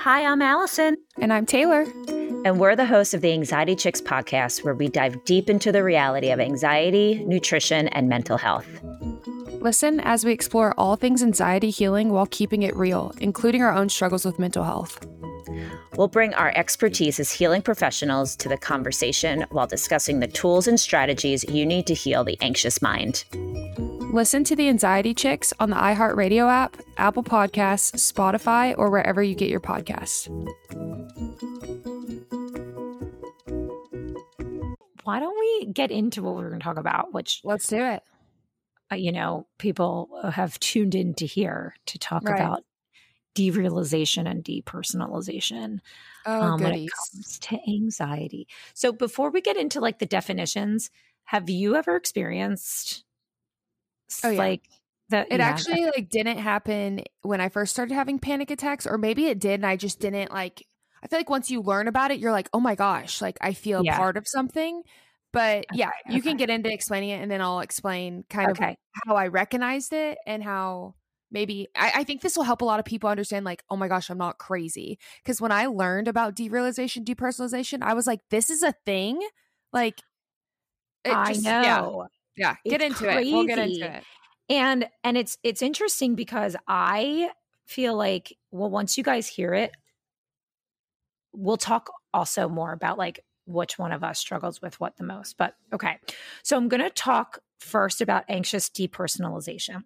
Hi, I'm Alison. And I'm Taylor. And we're the hosts of the Anxiety Chicks podcast, where we dive deep into the reality of anxiety, nutrition, and mental health. Listen as we explore all things anxiety healing while keeping it real, including our own struggles with mental health. We'll bring our expertise as healing professionals to the conversation while discussing the tools and strategies you need to heal the anxious mind. Listen to the Anxiety Chicks on the iHeartRadio app, Apple Podcasts, Spotify, or wherever you get your podcasts. Why don't we get into what we're going to talk about? Which let's do it. Uh, you know, people have tuned in to hear to talk right. about derealization and depersonalization oh, um, when it comes to anxiety. So, before we get into like the definitions, have you ever experienced oh, yeah. like that? It yeah, actually that- like didn't happen when I first started having panic attacks, or maybe it did, and I just didn't like. I feel like once you learn about it, you're like, oh my gosh, like I feel yeah. part of something. But yeah, okay, you okay. can get into explaining it, and then I'll explain kind okay. of how I recognized it and how maybe I, I, think this will help a lot of people understand like oh my gosh i'm not crazy because when i learned about derealization depersonalization i was like this is a thing like i just, know yeah, yeah. get into crazy. it we'll get into it and and it's it's interesting because i feel like well once you guys hear it we'll talk also more about like which one of us struggles with what the most but okay so i'm going to talk first about anxious depersonalization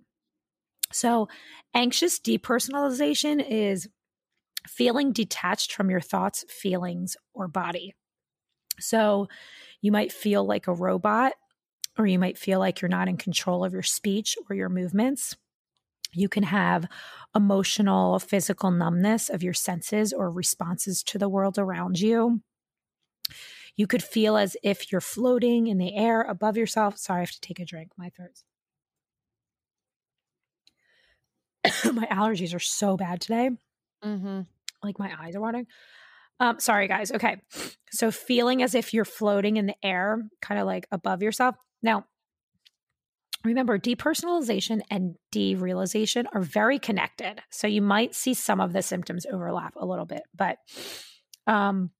so, anxious depersonalization is feeling detached from your thoughts, feelings, or body. So, you might feel like a robot, or you might feel like you're not in control of your speech or your movements. You can have emotional, physical numbness of your senses or responses to the world around you. You could feel as if you're floating in the air above yourself. Sorry, I have to take a drink. My throat's my allergies are so bad today. Mm-hmm. Like my eyes are watering. Um, sorry, guys. Okay. So feeling as if you're floating in the air, kind of like above yourself. Now, remember, depersonalization and derealization are very connected. So you might see some of the symptoms overlap a little bit, but um,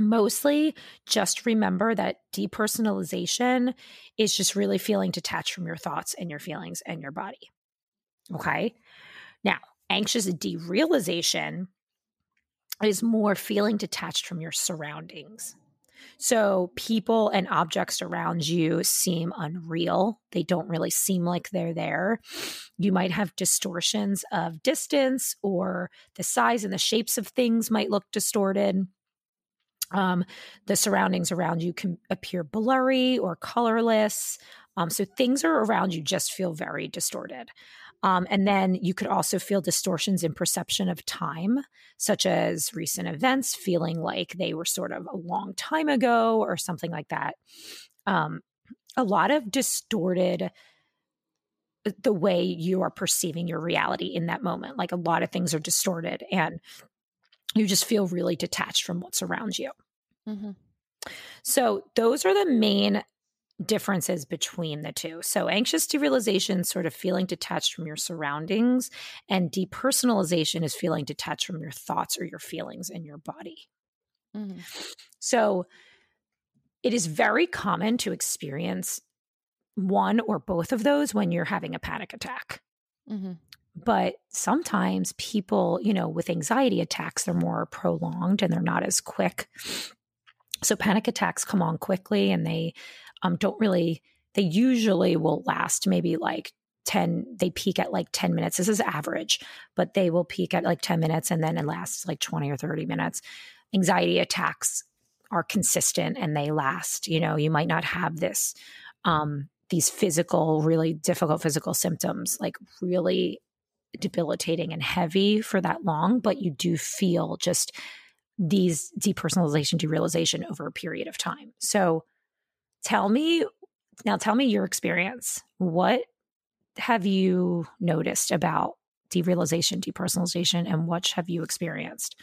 mostly just remember that depersonalization is just really feeling detached from your thoughts and your feelings and your body. Okay. Now, anxious derealization is more feeling detached from your surroundings. So, people and objects around you seem unreal. They don't really seem like they're there. You might have distortions of distance, or the size and the shapes of things might look distorted. Um, the surroundings around you can appear blurry or colorless. Um, so, things are around you just feel very distorted. Um, and then you could also feel distortions in perception of time, such as recent events feeling like they were sort of a long time ago or something like that. Um, a lot of distorted uh, the way you are perceiving your reality in that moment. Like a lot of things are distorted and you just feel really detached from what's around you. Mm-hmm. So, those are the main differences between the two. So, anxious derealization, sort of feeling detached from your surroundings, and depersonalization is feeling detached from your thoughts or your feelings in your body. Mm-hmm. So, it is very common to experience one or both of those when you're having a panic attack. Mm-hmm. But sometimes people, you know, with anxiety attacks, they're more prolonged and they're not as quick. So panic attacks come on quickly and they um, don't really, they usually will last maybe like 10 they peak at like 10 minutes. This is average but they will peak at like 10 minutes and then it lasts like 20 or 30 minutes. Anxiety attacks are consistent and they last. You know you might not have this um these physical really difficult physical symptoms like really debilitating and heavy for that long but you do feel just these depersonalization derealization over a period of time. So tell me now tell me your experience what have you noticed about derealization, depersonalization, and what have you experienced?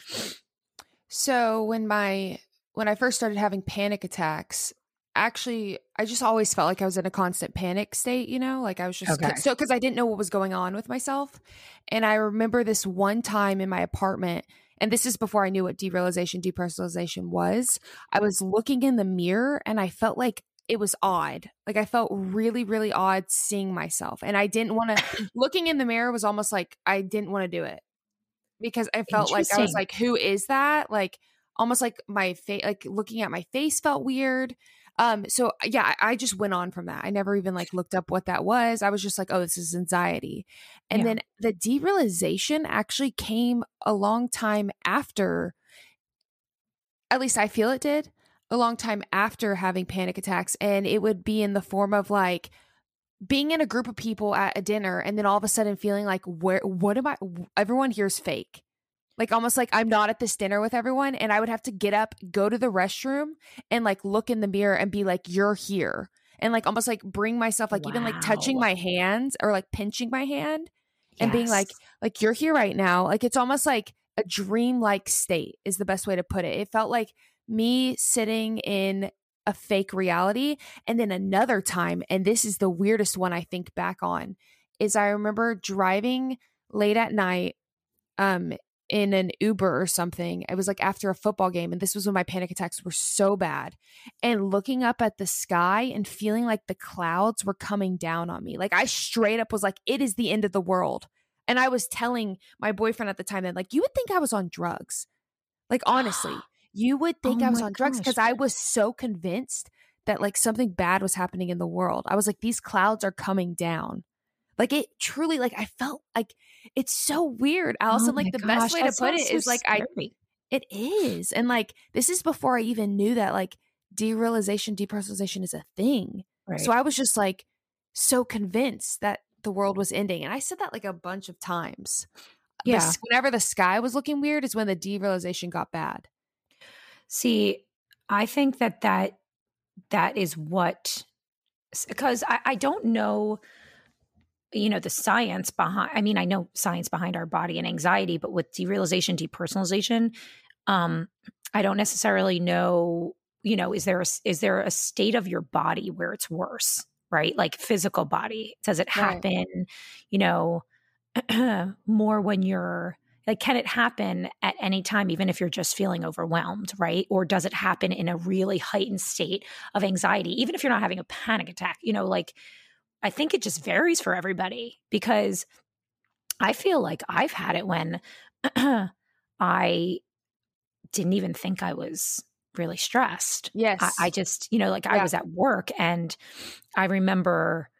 So when my when I first started having panic attacks, actually I just always felt like I was in a constant panic state, you know, like I was just okay. so cuz I didn't know what was going on with myself. And I remember this one time in my apartment and this is before I knew what derealization, depersonalization was. I was looking in the mirror and I felt like it was odd. Like I felt really, really odd seeing myself. And I didn't want to, looking in the mirror was almost like I didn't want to do it because I felt like I was like, who is that? Like almost like my face, like looking at my face felt weird. Um, so yeah, I, I, just went on from that. I never even like looked up what that was. I was just like, oh, this is anxiety. And yeah. then the derealization actually came a long time after, at least I feel it did a long time after having panic attacks and it would be in the form of like being in a group of people at a dinner and then all of a sudden feeling like where what am i everyone here's fake like almost like i'm not at this dinner with everyone and i would have to get up go to the restroom and like look in the mirror and be like you're here and like almost like bring myself like wow. even like touching my hands or like pinching my hand and being like like you're here right now like it's almost like a dream like state is the best way to put it it felt like me sitting in a fake reality. And then another time, and this is the weirdest one I think back on, is I remember driving late at night um in an Uber or something. It was like after a football game. And this was when my panic attacks were so bad. And looking up at the sky and feeling like the clouds were coming down on me. Like I straight up was like, it is the end of the world. And I was telling my boyfriend at the time that, like, you would think I was on drugs. Like, honestly. You would oh think oh I was on drugs because I was so convinced that like something bad was happening in the world. I was like, these clouds are coming down. Like it truly, like I felt like it's so weird, Alison. Oh like the gosh, best way to put it so is like scary. I. It is, and like this is before I even knew that like derealization, depersonalization is a thing. Right. So I was just like so convinced that the world was ending, and I said that like a bunch of times. Yeah. The, whenever the sky was looking weird is when the derealization got bad. See, I think that that that is what because I, I don't know you know the science behind i mean i know science behind our body and anxiety but with derealization depersonalization um i don't necessarily know you know is there a, is there a state of your body where it's worse right like physical body does it happen right. you know more when you're like can it happen at any time even if you're just feeling overwhelmed right or does it happen in a really heightened state of anxiety even if you're not having a panic attack you know like i think it just varies for everybody because i feel like i've had it when i didn't even think i was really stressed yes i, I just you know like yeah. i was at work and i remember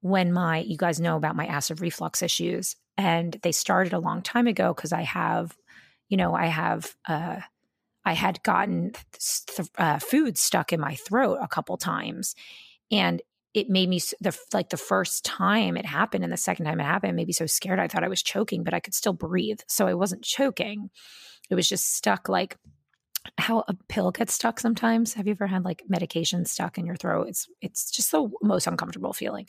when my you guys know about my acid reflux issues and they started a long time ago because I have, you know, I have, uh, I had gotten th- uh, food stuck in my throat a couple times, and it made me the like the first time it happened and the second time it happened, made me so scared I thought I was choking, but I could still breathe, so I wasn't choking. It was just stuck like how a pill gets stuck sometimes. Have you ever had like medication stuck in your throat? It's it's just the most uncomfortable feeling.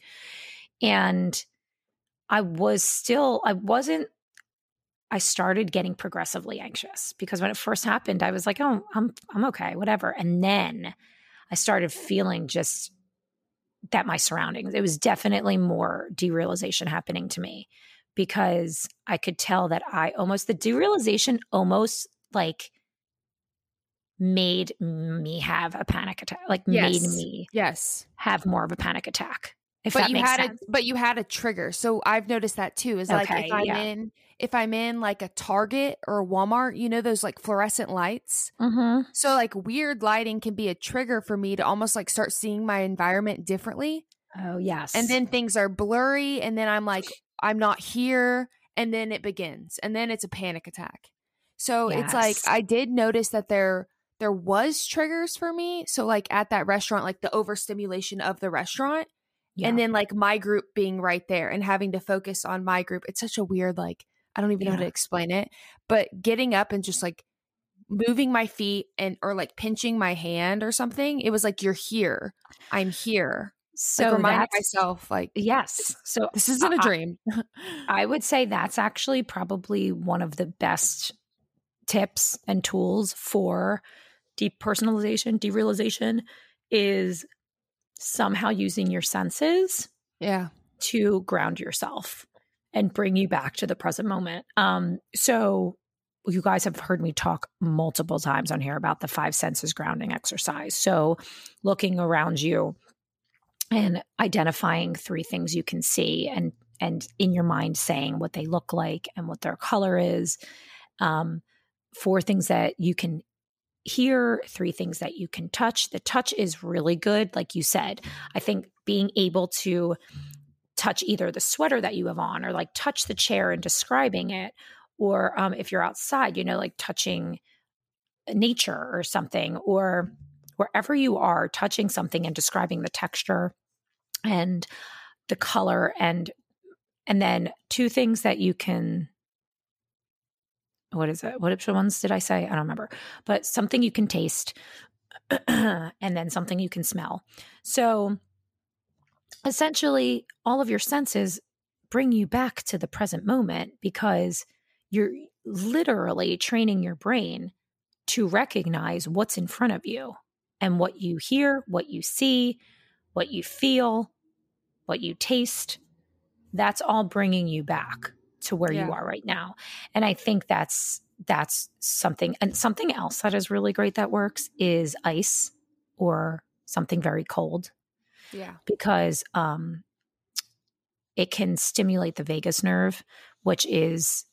And I was still, I wasn't, I started getting progressively anxious because when it first happened, I was like, oh, I'm, I'm okay, whatever. And then I started feeling just that my surroundings, it was definitely more derealization happening to me because I could tell that I almost, the derealization almost like, made me have a panic attack, like yes. made me yes have more of a panic attack. If but you had sense. a but you had a trigger. So I've noticed that too. Is like if I'm yeah. in if I'm in like a Target or a Walmart, you know those like fluorescent lights. Mm-hmm. So like weird lighting can be a trigger for me to almost like start seeing my environment differently. Oh yes. And then things are blurry, and then I'm like I'm not here, and then it begins, and then it's a panic attack. So yes. it's like I did notice that there there was triggers for me. So like at that restaurant, like the overstimulation of the restaurant yeah. And then like my group being right there and having to focus on my group. It's such a weird, like, I don't even yeah. know how to explain it, but getting up and just like moving my feet and or like pinching my hand or something, it was like, you're here. I'm here. So like reminding myself, like, yes. So this isn't a dream. I would say that's actually probably one of the best tips and tools for depersonalization, derealization is somehow using your senses yeah. to ground yourself and bring you back to the present moment. Um so you guys have heard me talk multiple times on here about the five senses grounding exercise. So looking around you and identifying three things you can see and and in your mind saying what they look like and what their color is. Um, four things that you can here, three things that you can touch. The touch is really good. Like you said, I think being able to touch either the sweater that you have on or like touch the chair and describing it, or um, if you're outside, you know, like touching nature or something, or wherever you are, touching something and describing the texture and the color and and then two things that you can what is it? What ones did I say? I don't remember. But something you can taste and then something you can smell. So essentially, all of your senses bring you back to the present moment because you're literally training your brain to recognize what's in front of you and what you hear, what you see, what you feel, what you taste. That's all bringing you back to where yeah. you are right now. And I think that's that's something and something else that is really great that works is ice or something very cold. Yeah. Because um it can stimulate the vagus nerve, which is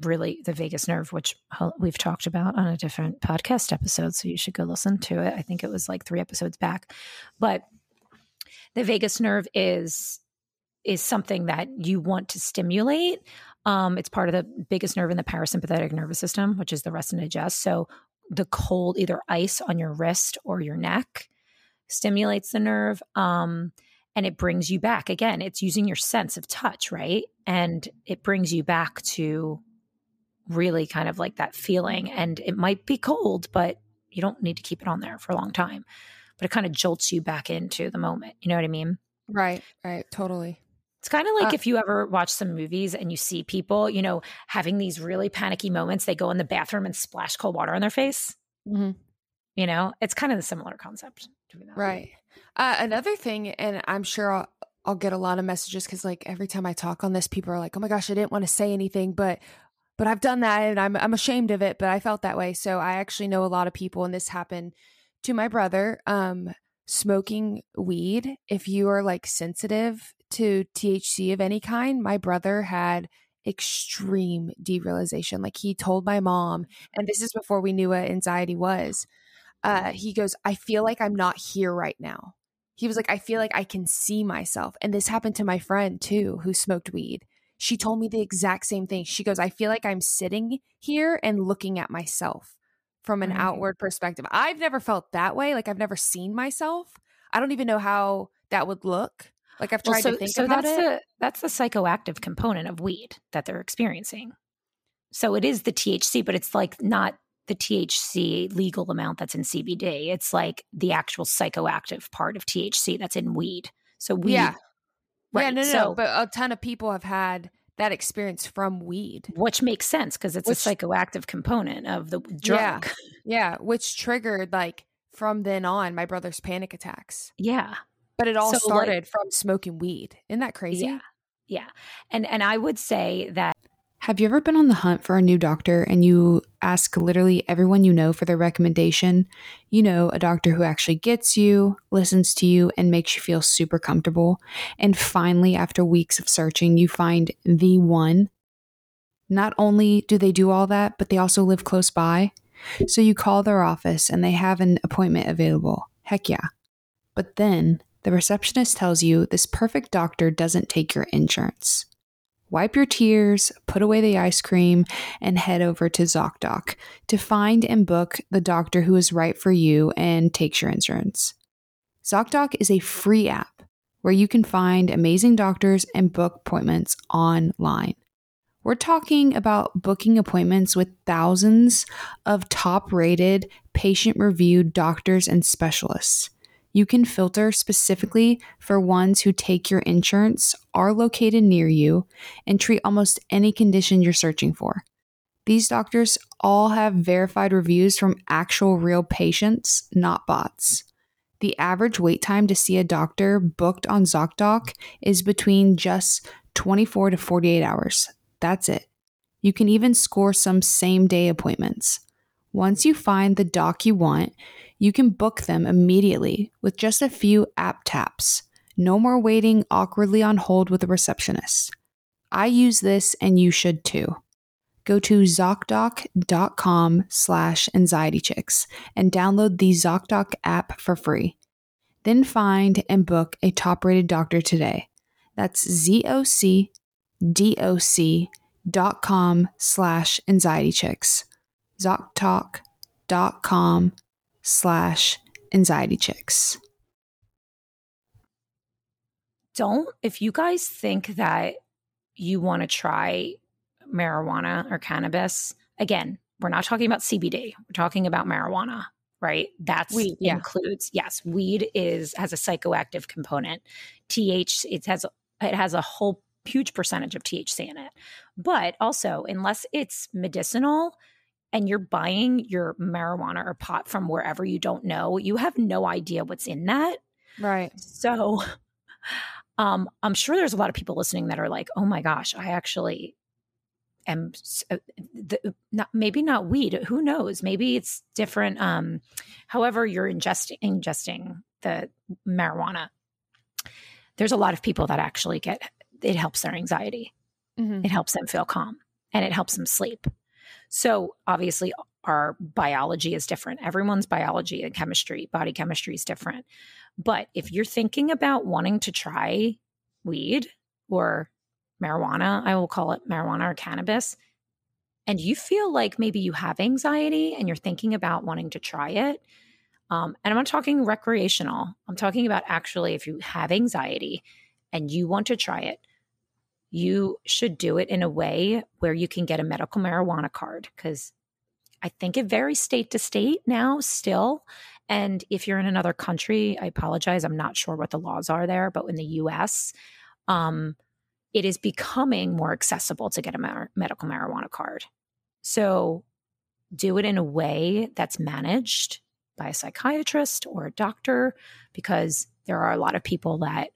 really the vagus nerve, which we've talked about on a different podcast episode. So you should go listen to it. I think it was like three episodes back. But the vagus nerve is is something that you want to stimulate. Um, it's part of the biggest nerve in the parasympathetic nervous system, which is the rest and digest. So the cold, either ice on your wrist or your neck, stimulates the nerve. Um, and it brings you back. Again, it's using your sense of touch, right? And it brings you back to really kind of like that feeling. And it might be cold, but you don't need to keep it on there for a long time. But it kind of jolts you back into the moment. You know what I mean? Right, right, totally. It's kind of like uh, if you ever watch some movies and you see people, you know, having these really panicky moments. They go in the bathroom and splash cold water on their face. Mm-hmm. You know, it's kind of the similar concept. Right. Uh, another thing, and I'm sure I'll, I'll get a lot of messages because, like, every time I talk on this, people are like, "Oh my gosh, I didn't want to say anything, but." But I've done that and I'm I'm ashamed of it, but I felt that way. So I actually know a lot of people and this happened to my brother. Um smoking weed, if you are like sensitive to THC of any kind, my brother had extreme derealization. Like he told my mom, and this is before we knew what anxiety was. Uh, he goes, I feel like I'm not here right now. He was like, I feel like I can see myself. And this happened to my friend too, who smoked weed. She told me the exact same thing. She goes, I feel like I'm sitting here and looking at myself from an outward perspective. I've never felt that way. Like I've never seen myself. I don't even know how that would look. Like I've tried well, so, to think so about that's it. The, that's the psychoactive component of weed that they're experiencing. So it is the THC, but it's like not the THC legal amount that's in CBD. It's like the actual psychoactive part of THC that's in weed. So weed. Yeah. Right. Yeah, no, no, so, no. But a ton of people have had that experience from weed. Which makes sense because it's which, a psychoactive component of the drug. Yeah. yeah. Which triggered like from then on my brother's panic attacks. Yeah. But it all so started like, from smoking weed. Isn't that crazy? Yeah. Yeah. And and I would say that Have you ever been on the hunt for a new doctor and you ask literally everyone you know for their recommendation? You know, a doctor who actually gets you, listens to you, and makes you feel super comfortable. And finally, after weeks of searching, you find the one. Not only do they do all that, but they also live close by. So you call their office and they have an appointment available. Heck yeah. But then the receptionist tells you this perfect doctor doesn't take your insurance. Wipe your tears, put away the ice cream, and head over to ZocDoc to find and book the doctor who is right for you and takes your insurance. ZocDoc is a free app where you can find amazing doctors and book appointments online. We're talking about booking appointments with thousands of top rated, patient reviewed doctors and specialists you can filter specifically for ones who take your insurance, are located near you, and treat almost any condition you're searching for. These doctors all have verified reviews from actual real patients, not bots. The average wait time to see a doctor booked on ZocDoc is between just 24 to 48 hours. That's it. You can even score some same day appointments. Once you find the doc you want, you can book them immediately with just a few app taps. No more waiting awkwardly on hold with a receptionist. I use this and you should too. Go to ZocDoc.com slash anxietychicks and download the ZocDoc app for free. Then find and book a top rated doctor today. That's ZocDoc dot com slash anxietychicks. ZocDoc.com slash anxiety chicks. Don't, if you guys think that you want to try marijuana or cannabis, again, we're not talking about CBD. We're talking about marijuana, right? That's weed, yeah. includes yes, weed is has a psychoactive component. TH it has it has a whole huge percentage of THC in it. But also, unless it's medicinal, and you're buying your marijuana or pot from wherever you don't know, you have no idea what's in that. Right. So um, I'm sure there's a lot of people listening that are like, oh my gosh, I actually am uh, the, not, maybe not weed. Who knows? Maybe it's different. Um, however, you're ingesting, ingesting the marijuana. There's a lot of people that actually get it helps their anxiety. Mm-hmm. It helps them feel calm and it helps them sleep. So obviously, our biology is different. Everyone's biology and chemistry, body chemistry is different. But if you're thinking about wanting to try weed or marijuana, I will call it marijuana or cannabis, and you feel like maybe you have anxiety and you're thinking about wanting to try it, um, and I'm not talking recreational, I'm talking about actually if you have anxiety and you want to try it, you should do it in a way where you can get a medical marijuana card because I think it varies state to state now still. And if you're in another country, I apologize. I'm not sure what the laws are there, but in the US, um, it is becoming more accessible to get a mar- medical marijuana card. So do it in a way that's managed by a psychiatrist or a doctor because there are a lot of people that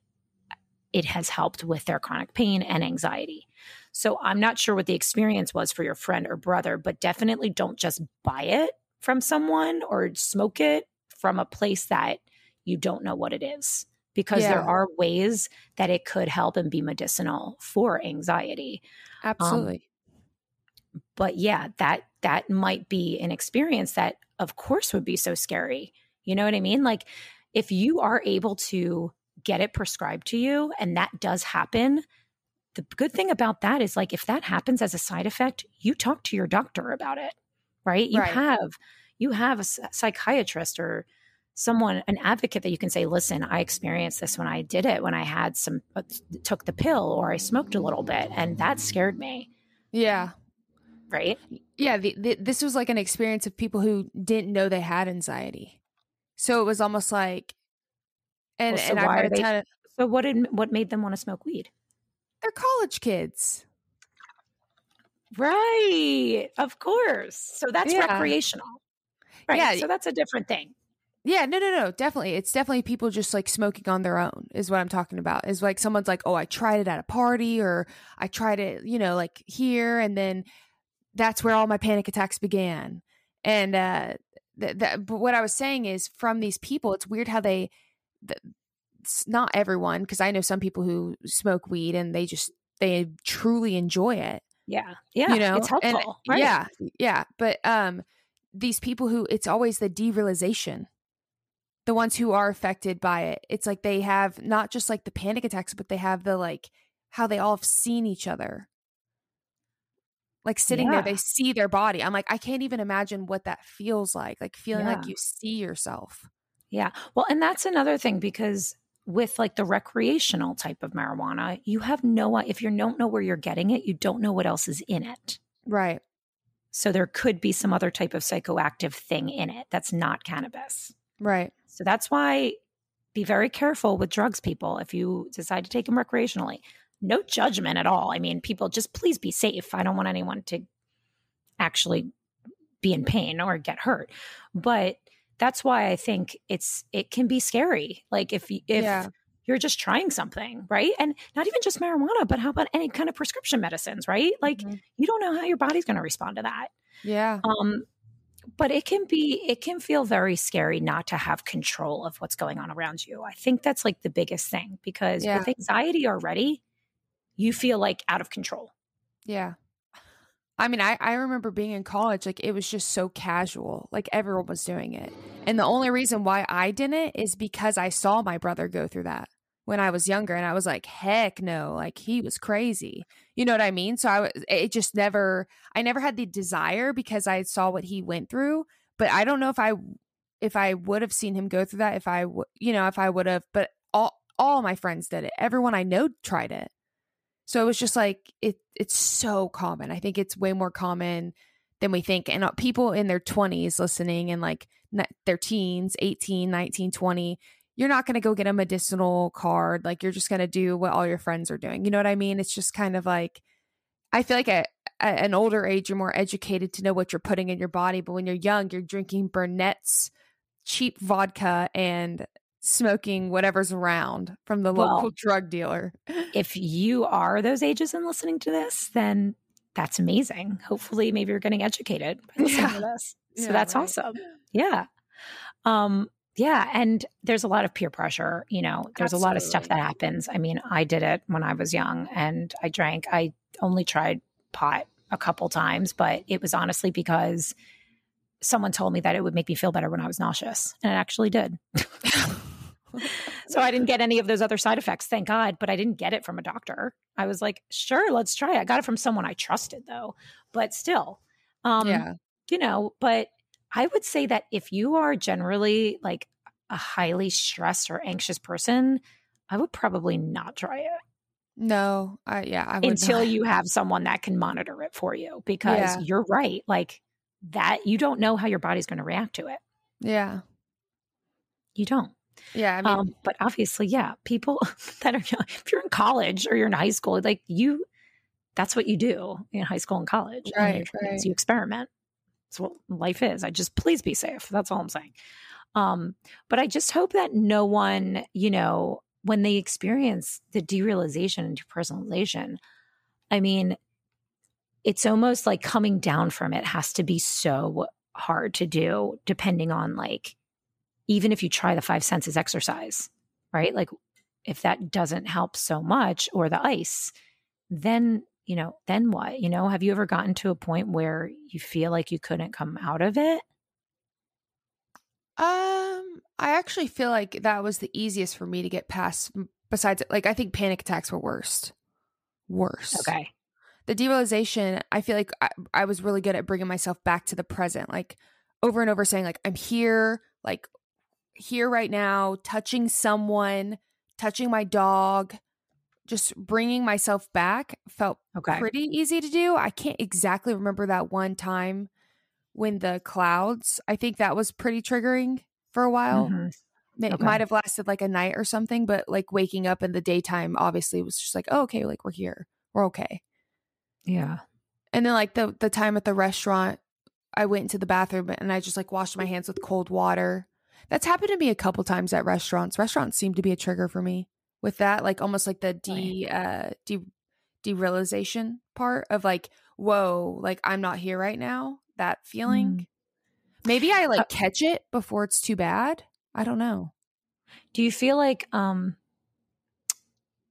it has helped with their chronic pain and anxiety. So I'm not sure what the experience was for your friend or brother, but definitely don't just buy it from someone or smoke it from a place that you don't know what it is because yeah. there are ways that it could help and be medicinal for anxiety. Um, Absolutely. Um, but yeah, that that might be an experience that of course would be so scary. You know what I mean? Like if you are able to get it prescribed to you and that does happen, the good thing about that is like if that happens as a side effect, you talk to your doctor about it, right? You right. have you have a psychiatrist or someone an advocate that you can say, "Listen, I experienced this when I did it, when I had some uh, took the pill or I smoked a little bit and that scared me." Yeah. Right? Yeah, the, the, this was like an experience of people who didn't know they had anxiety. So it was almost like and well, so and I've heard a ton of, So what did what made them want to smoke weed? They're college kids. Right. Of course. So that's yeah. recreational. Right. Yeah. So that's a different thing. Yeah, no, no, no, definitely. It's definitely people just like smoking on their own is what I'm talking about. Is like someone's like, oh, I tried it at a party or I tried it, you know, like here, and then that's where all my panic attacks began. And uh, th- but what I was saying is from these people, it's weird how they, th- not everyone, because I know some people who smoke weed and they just they truly enjoy it. Yeah, yeah, you know, it's helpful. And, right? Yeah, yeah, but um, these people who it's always the derealization the ones who are affected by it it's like they have not just like the panic attacks but they have the like how they all have seen each other like sitting yeah. there they see their body i'm like i can't even imagine what that feels like like feeling yeah. like you see yourself yeah well and that's another thing because with like the recreational type of marijuana you have no if you don't know where you're getting it you don't know what else is in it right so there could be some other type of psychoactive thing in it that's not cannabis right so that's why be very careful with drugs people if you decide to take them recreationally no judgment at all. I mean, people just please be safe. I don't want anyone to actually be in pain or get hurt. But that's why I think it's it can be scary. Like if if yeah. you're just trying something, right? And not even just marijuana, but how about any kind of prescription medicines, right? Like mm-hmm. you don't know how your body's going to respond to that. Yeah. Um but it can be it can feel very scary not to have control of what's going on around you. I think that's like the biggest thing because yeah. with anxiety already, you feel like out of control. Yeah. I mean, I, I remember being in college, like it was just so casual, like everyone was doing it. And the only reason why I didn't is because I saw my brother go through that when I was younger. And I was like, heck no, like he was crazy. You know what I mean? So I was, it just never, I never had the desire because I saw what he went through. But I don't know if I, if I would have seen him go through that, if I, w- you know, if I would have, but all, all my friends did it. Everyone I know tried it. So it was just like it it's so common. I think it's way more common than we think. And uh, people in their 20s listening and like their teens, 18, 19, 20, you're not going to go get a medicinal card. Like you're just going to do what all your friends are doing. You know what I mean? It's just kind of like I feel like at, at an older age you're more educated to know what you're putting in your body, but when you're young, you're drinking Burnett's cheap vodka and smoking whatever's around from the well, local drug dealer. if you are those ages and listening to this, then that's amazing. Hopefully, maybe you're getting educated by listening yeah. to this. So yeah, that's right. awesome. Yeah. Um, yeah. And there's a lot of peer pressure. You know, there's Absolutely. a lot of stuff that happens. I mean, I did it when I was young and I drank. I only tried pot a couple times, but it was honestly because someone told me that it would make me feel better when I was nauseous. And it actually did. so I didn't get any of those other side effects, thank God. But I didn't get it from a doctor. I was like, sure, let's try it. I got it from someone I trusted, though. But still, um, yeah, you know. But I would say that if you are generally like a highly stressed or anxious person, I would probably not try it. No, I yeah, I until not. you have someone that can monitor it for you because yeah. you're right, like that you don't know how your body's going to react to it. Yeah, you don't. Yeah. I mean, um, but obviously, yeah, people that are, if you're in college or you're in high school, like you, that's what you do in high school and college. Right. right. You experiment. That's what life is. I just, please be safe. That's all I'm saying. Um, but I just hope that no one, you know, when they experience the derealization and depersonalization, I mean, it's almost like coming down from it has to be so hard to do depending on like even if you try the five senses exercise, right? Like if that doesn't help so much or the ice, then, you know, then what? You know, have you ever gotten to a point where you feel like you couldn't come out of it? Um, I actually feel like that was the easiest for me to get past besides like I think panic attacks were worst. Worse. Okay. The derealization, I feel like I, I was really good at bringing myself back to the present, like over and over saying like I'm here, like here right now, touching someone, touching my dog, just bringing myself back felt okay. pretty easy to do. I can't exactly remember that one time when the clouds, I think that was pretty triggering for a while. Mm-hmm. It okay. might have lasted like a night or something, but like waking up in the daytime obviously was just like, oh, okay, like we're here. We're okay. Yeah. And then like the the time at the restaurant, I went into the bathroom and I just like washed my hands with cold water That's happened to me a couple times at restaurants. Restaurants seem to be a trigger for me with that, like almost like the de uh de derealization part of like, whoa, like I'm not here right now. That feeling. Mm. Maybe I like uh, catch it before it's too bad. I don't know. Do you feel like um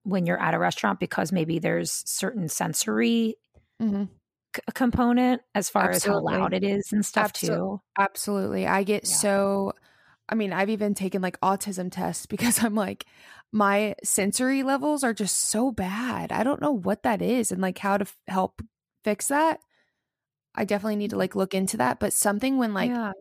when you're at a restaurant because maybe there's certain sensory mm-hmm. c- component as far Absolutely. as how loud it is and stuff Absol- too? Absolutely. I get yeah. so I mean, I've even taken like autism tests because I'm like my sensory levels are just so bad. I don't know what that is and like how to f- help fix that. I definitely need to like look into that, but something when like yeah.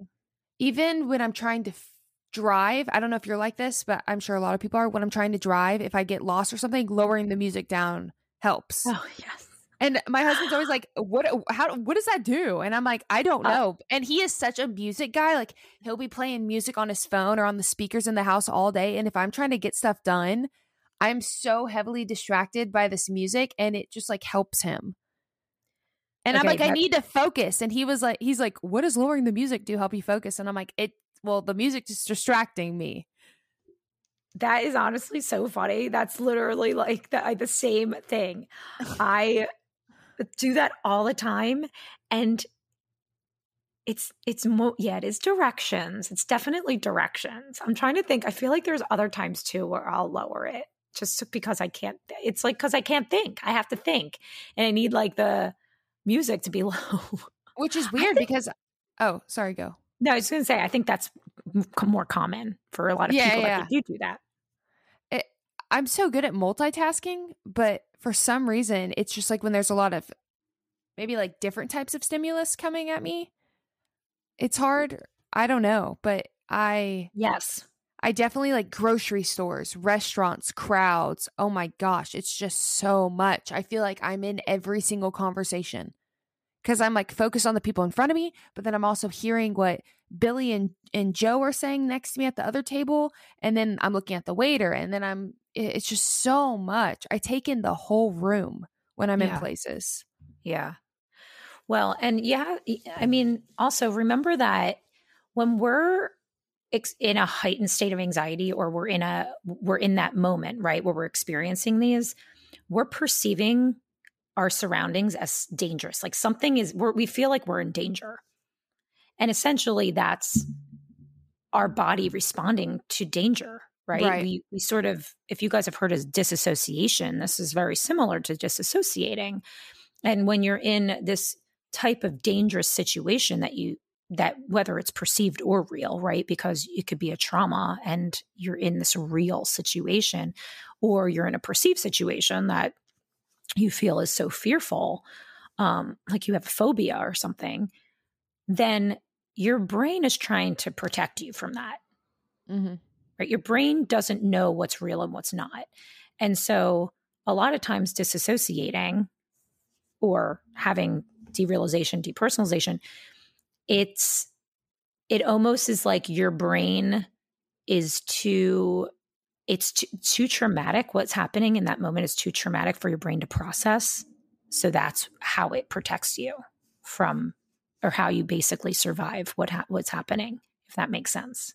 even when I'm trying to f- drive, I don't know if you're like this, but I'm sure a lot of people are when I'm trying to drive, if I get lost or something, lowering the music down helps. Oh, yes. And my husband's always like, "What? How? What does that do?" And I'm like, "I don't uh know." And he is such a music guy. Like he'll be playing music on his phone or on the speakers in the house all day. And if I'm trying to get stuff done, I'm so heavily distracted by this music, and it just like helps him. And okay, I'm like, I need to focus. And he was like, he's like, what does lowering the music do help you focus? And I'm like, it. Well, the music is distracting me. That is honestly so funny. That's literally like the, the same thing. I do that all the time and it's it's mo- yeah it is directions it's definitely directions. I'm trying to think i feel like there's other times too where i'll lower it just because i can't it's like because i can't think i have to think and i need like the music to be low. Which is weird think, because oh sorry go. No i was gonna say i think that's more common for a lot of yeah, people yeah. that do do that i'm so good at multitasking but for some reason, it's just like when there's a lot of maybe like different types of stimulus coming at me, it's hard. I don't know, but I yes, I definitely like grocery stores, restaurants, crowds. Oh my gosh, it's just so much. I feel like I'm in every single conversation because I'm like focused on the people in front of me, but then I'm also hearing what Billy and, and Joe are saying next to me at the other table. And then I'm looking at the waiter, and then I'm it's just so much. I take in the whole room when I'm yeah. in places. Yeah. Well, and yeah, I mean, also remember that when we're in a heightened state of anxiety or we're in a we're in that moment, right, where we're experiencing these, we're perceiving our surroundings as dangerous. Like something is we we feel like we're in danger. And essentially that's our body responding to danger right? right? We we sort of if you guys have heard of disassociation, this is very similar to disassociating. And when you're in this type of dangerous situation that you that whether it's perceived or real, right? Because it could be a trauma and you're in this real situation or you're in a perceived situation that you feel is so fearful, um, like you have a phobia or something, then your brain is trying to protect you from that. Mm-hmm right? Your brain doesn't know what's real and what's not. And so a lot of times disassociating or having derealization, depersonalization, it's it almost is like your brain is too it's too, too traumatic what's happening in that moment is too traumatic for your brain to process so that's how it protects you from or how you basically survive what ha- what's happening if that makes sense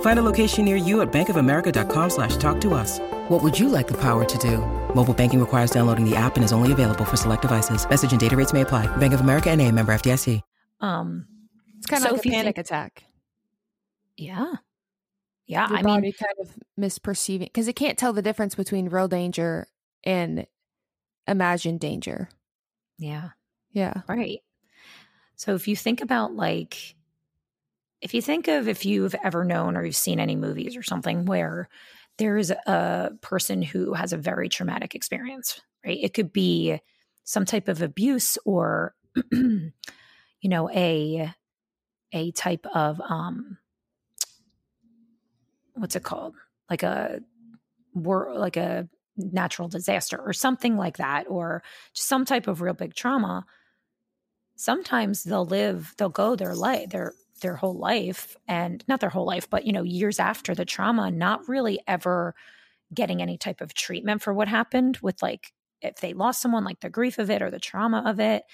Find a location near you at bankofamerica.com slash talk to us. What would you like the power to do? Mobile banking requires downloading the app and is only available for select devices. Message and data rates may apply. Bank of America and a member FDIC. Um, it's kind of so like a panic think, attack. Yeah. Yeah. Your I body mean, kind of misperceiving because it can't tell the difference between real danger and imagined danger. Yeah. Yeah. Right. So if you think about like, if you think of if you've ever known or you've seen any movies or something where there's a person who has a very traumatic experience, right? It could be some type of abuse or, you know, a a type of um, what's it called? Like a war, like a natural disaster or something like that, or just some type of real big trauma. sometimes they'll live, they'll go their life, their their whole life and not their whole life, but you know, years after the trauma, not really ever getting any type of treatment for what happened with like if they lost someone, like the grief of it or the trauma of it.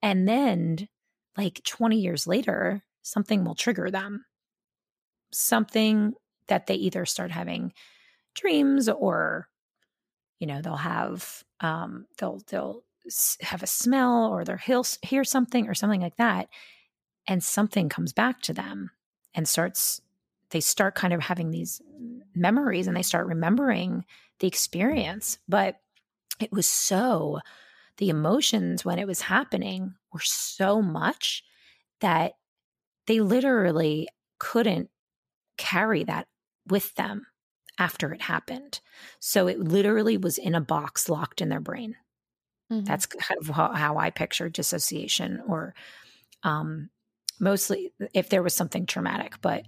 And then like 20 years later, something will trigger them. Something that they either start having dreams or, you know, they'll have um they'll they'll have a smell or they'll hear, hear something or something like that and something comes back to them and starts they start kind of having these memories and they start remembering the experience but it was so the emotions when it was happening were so much that they literally couldn't carry that with them after it happened so it literally was in a box locked in their brain mm-hmm. that's kind of how, how i picture dissociation or um, mostly if there was something traumatic, but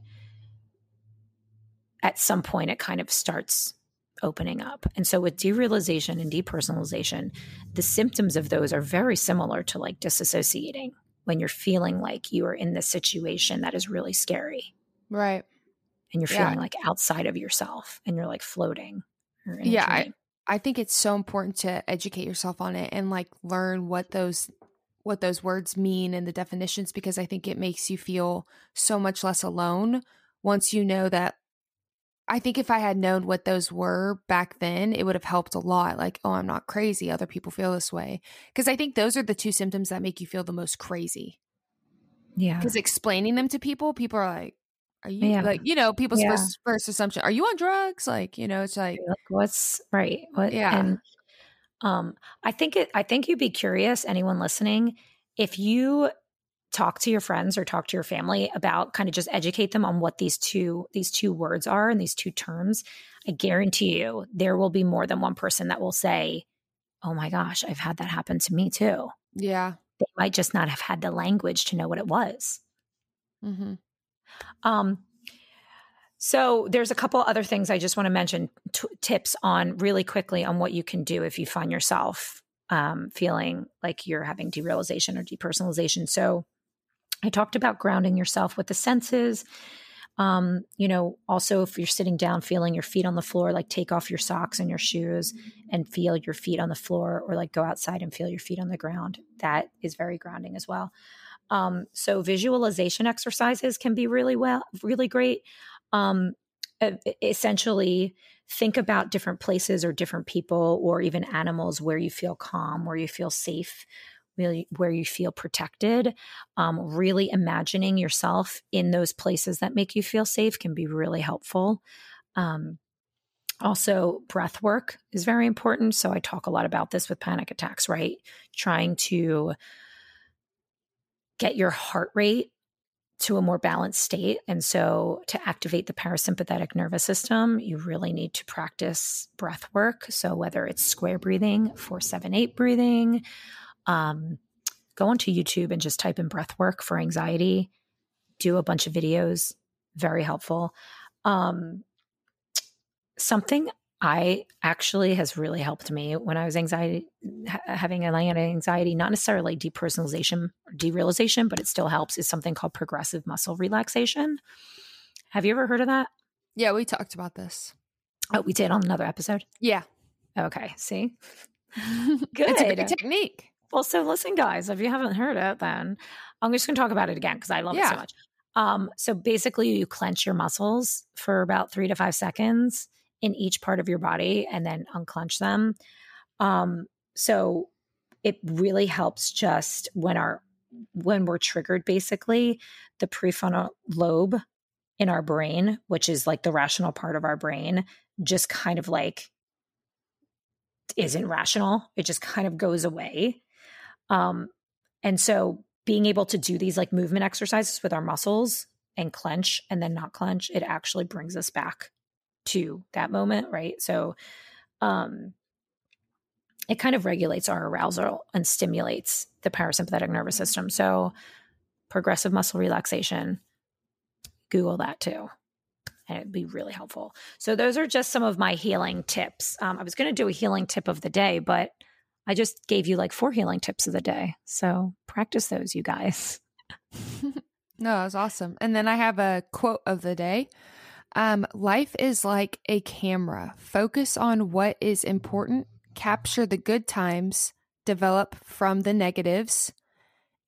at some point it kind of starts opening up. And so with derealization and depersonalization, the symptoms of those are very similar to like disassociating when you're feeling like you are in this situation that is really scary. Right. And you're feeling yeah. like outside of yourself and you're like floating. Yeah. I, I think it's so important to educate yourself on it and like learn what those what those words mean and the definitions because I think it makes you feel so much less alone once you know that. I think if I had known what those were back then, it would have helped a lot. Like, oh, I'm not crazy. Other people feel this way. Because I think those are the two symptoms that make you feel the most crazy. Yeah. Because explaining them to people, people are like, are you yeah. like, you know, people's yeah. first, first assumption, are you on drugs? Like, you know, it's like, like what's right? What, yeah. And um, I think it. I think you'd be curious, anyone listening, if you talk to your friends or talk to your family about kind of just educate them on what these two these two words are and these two terms i guarantee you there will be more than one person that will say oh my gosh i've had that happen to me too yeah they might just not have had the language to know what it was mm-hmm. um so there's a couple other things I just want to mention t- tips on really quickly on what you can do if you find yourself um, feeling like you're having derealization or depersonalization. So I talked about grounding yourself with the senses. Um, you know, also if you're sitting down feeling your feet on the floor, like take off your socks and your shoes and feel your feet on the floor, or like go outside and feel your feet on the ground. That is very grounding as well. Um, so visualization exercises can be really well, really great um, essentially think about different places or different people or even animals where you feel calm, where you feel safe, where you feel protected. Um, really imagining yourself in those places that make you feel safe can be really helpful. Um, also, breath work is very important. So, I talk a lot about this with panic attacks, right? Trying to get your heart rate to a more balanced state. And so, to activate the parasympathetic nervous system, you really need to practice breath work. So, whether it's square breathing, four, seven, eight breathing, um, go onto YouTube and just type in breath work for anxiety, do a bunch of videos, very helpful. Um, something I actually has really helped me when I was anxiety ha- having a anxiety, not necessarily depersonalization or derealization, but it still helps. Is something called progressive muscle relaxation. Have you ever heard of that? Yeah, we talked about this. Oh, we did on another episode. Yeah. Okay. See, good. It's a great technique. Well, so listen, guys, if you haven't heard it, then I'm just going to talk about it again because I love yeah. it so much. Um, so basically, you clench your muscles for about three to five seconds in each part of your body and then unclench them. Um, so it really helps just when our when we're triggered basically the prefrontal lobe in our brain which is like the rational part of our brain just kind of like isn't rational it just kind of goes away um and so being able to do these like movement exercises with our muscles and clench and then not clench it actually brings us back to that moment, right? So um it kind of regulates our arousal and stimulates the parasympathetic nervous system. So progressive muscle relaxation, Google that too. And it'd be really helpful. So those are just some of my healing tips. Um, I was going to do a healing tip of the day, but I just gave you like four healing tips of the day. So practice those, you guys. no, it was awesome. And then I have a quote of the day. Um, life is like a camera. Focus on what is important, capture the good times, develop from the negatives.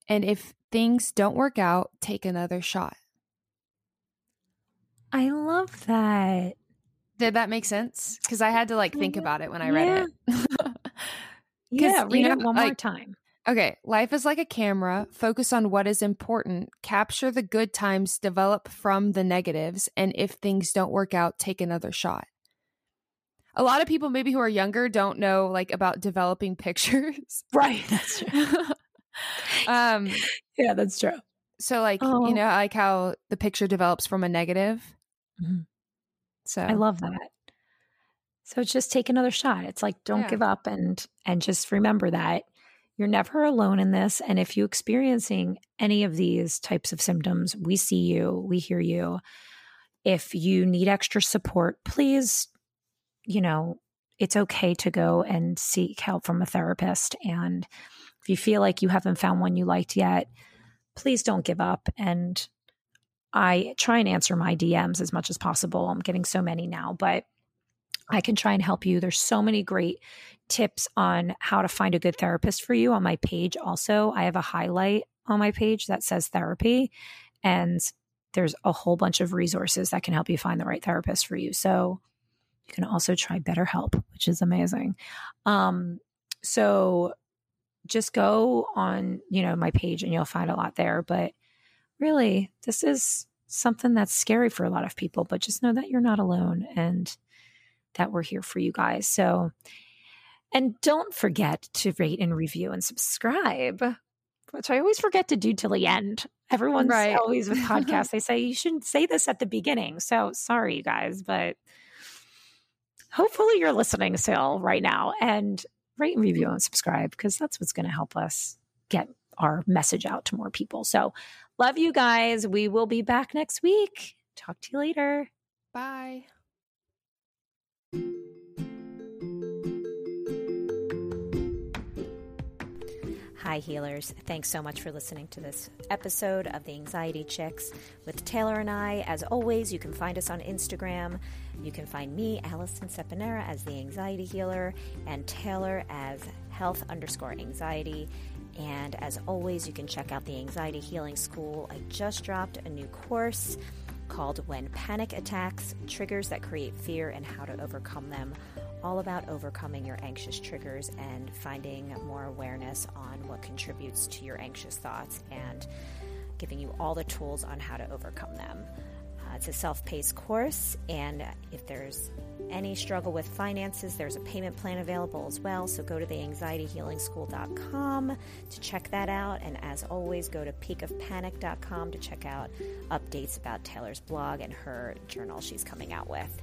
And if things don't work out, take another shot. I love that. Did that make sense? Because I had to like think about it when I read yeah. it. yeah, read you know, it one like, more time. Okay, life is like a camera. Focus on what is important, capture the good times, develop from the negatives, and if things don't work out, take another shot. A lot of people maybe who are younger don't know like about developing pictures. Right, that's true. um yeah, that's true. So like, oh. you know, like how the picture develops from a negative. Mm-hmm. So I love that. So just take another shot. It's like don't yeah. give up and and just remember that you're never alone in this. And if you're experiencing any of these types of symptoms, we see you, we hear you. If you need extra support, please, you know, it's okay to go and seek help from a therapist. And if you feel like you haven't found one you liked yet, please don't give up. And I try and answer my DMs as much as possible. I'm getting so many now, but I can try and help you. There's so many great tips on how to find a good therapist for you on my page. Also, I have a highlight on my page that says therapy, and there's a whole bunch of resources that can help you find the right therapist for you. So you can also try BetterHelp, which is amazing. Um, so just go on, you know, my page and you'll find a lot there. But really, this is something that's scary for a lot of people, but just know that you're not alone and that we're here for you guys. So, and don't forget to rate and review and subscribe, which I always forget to do till the end. Everyone's right. always with podcasts, they say you shouldn't say this at the beginning. So sorry, you guys, but hopefully you're listening still right now and rate and review and subscribe because that's what's going to help us get our message out to more people. So love you guys. We will be back next week. Talk to you later. Bye. Hi, healers. Thanks so much for listening to this episode of the Anxiety Chicks with Taylor and I. As always, you can find us on Instagram. You can find me, Alison Seponara, as the Anxiety Healer, and Taylor as Health underscore Anxiety. And as always, you can check out the Anxiety Healing School. I just dropped a new course called When Panic Attacks Triggers That Create Fear and How to Overcome Them. All about overcoming your anxious triggers and finding more awareness on what contributes to your anxious thoughts and giving you all the tools on how to overcome them. Uh, it's a self paced course, and if there's any struggle with finances, there's a payment plan available as well. So go to the anxietyhealingschool.com to check that out. And as always, go to peakofpanic.com to check out updates about Taylor's blog and her journal she's coming out with.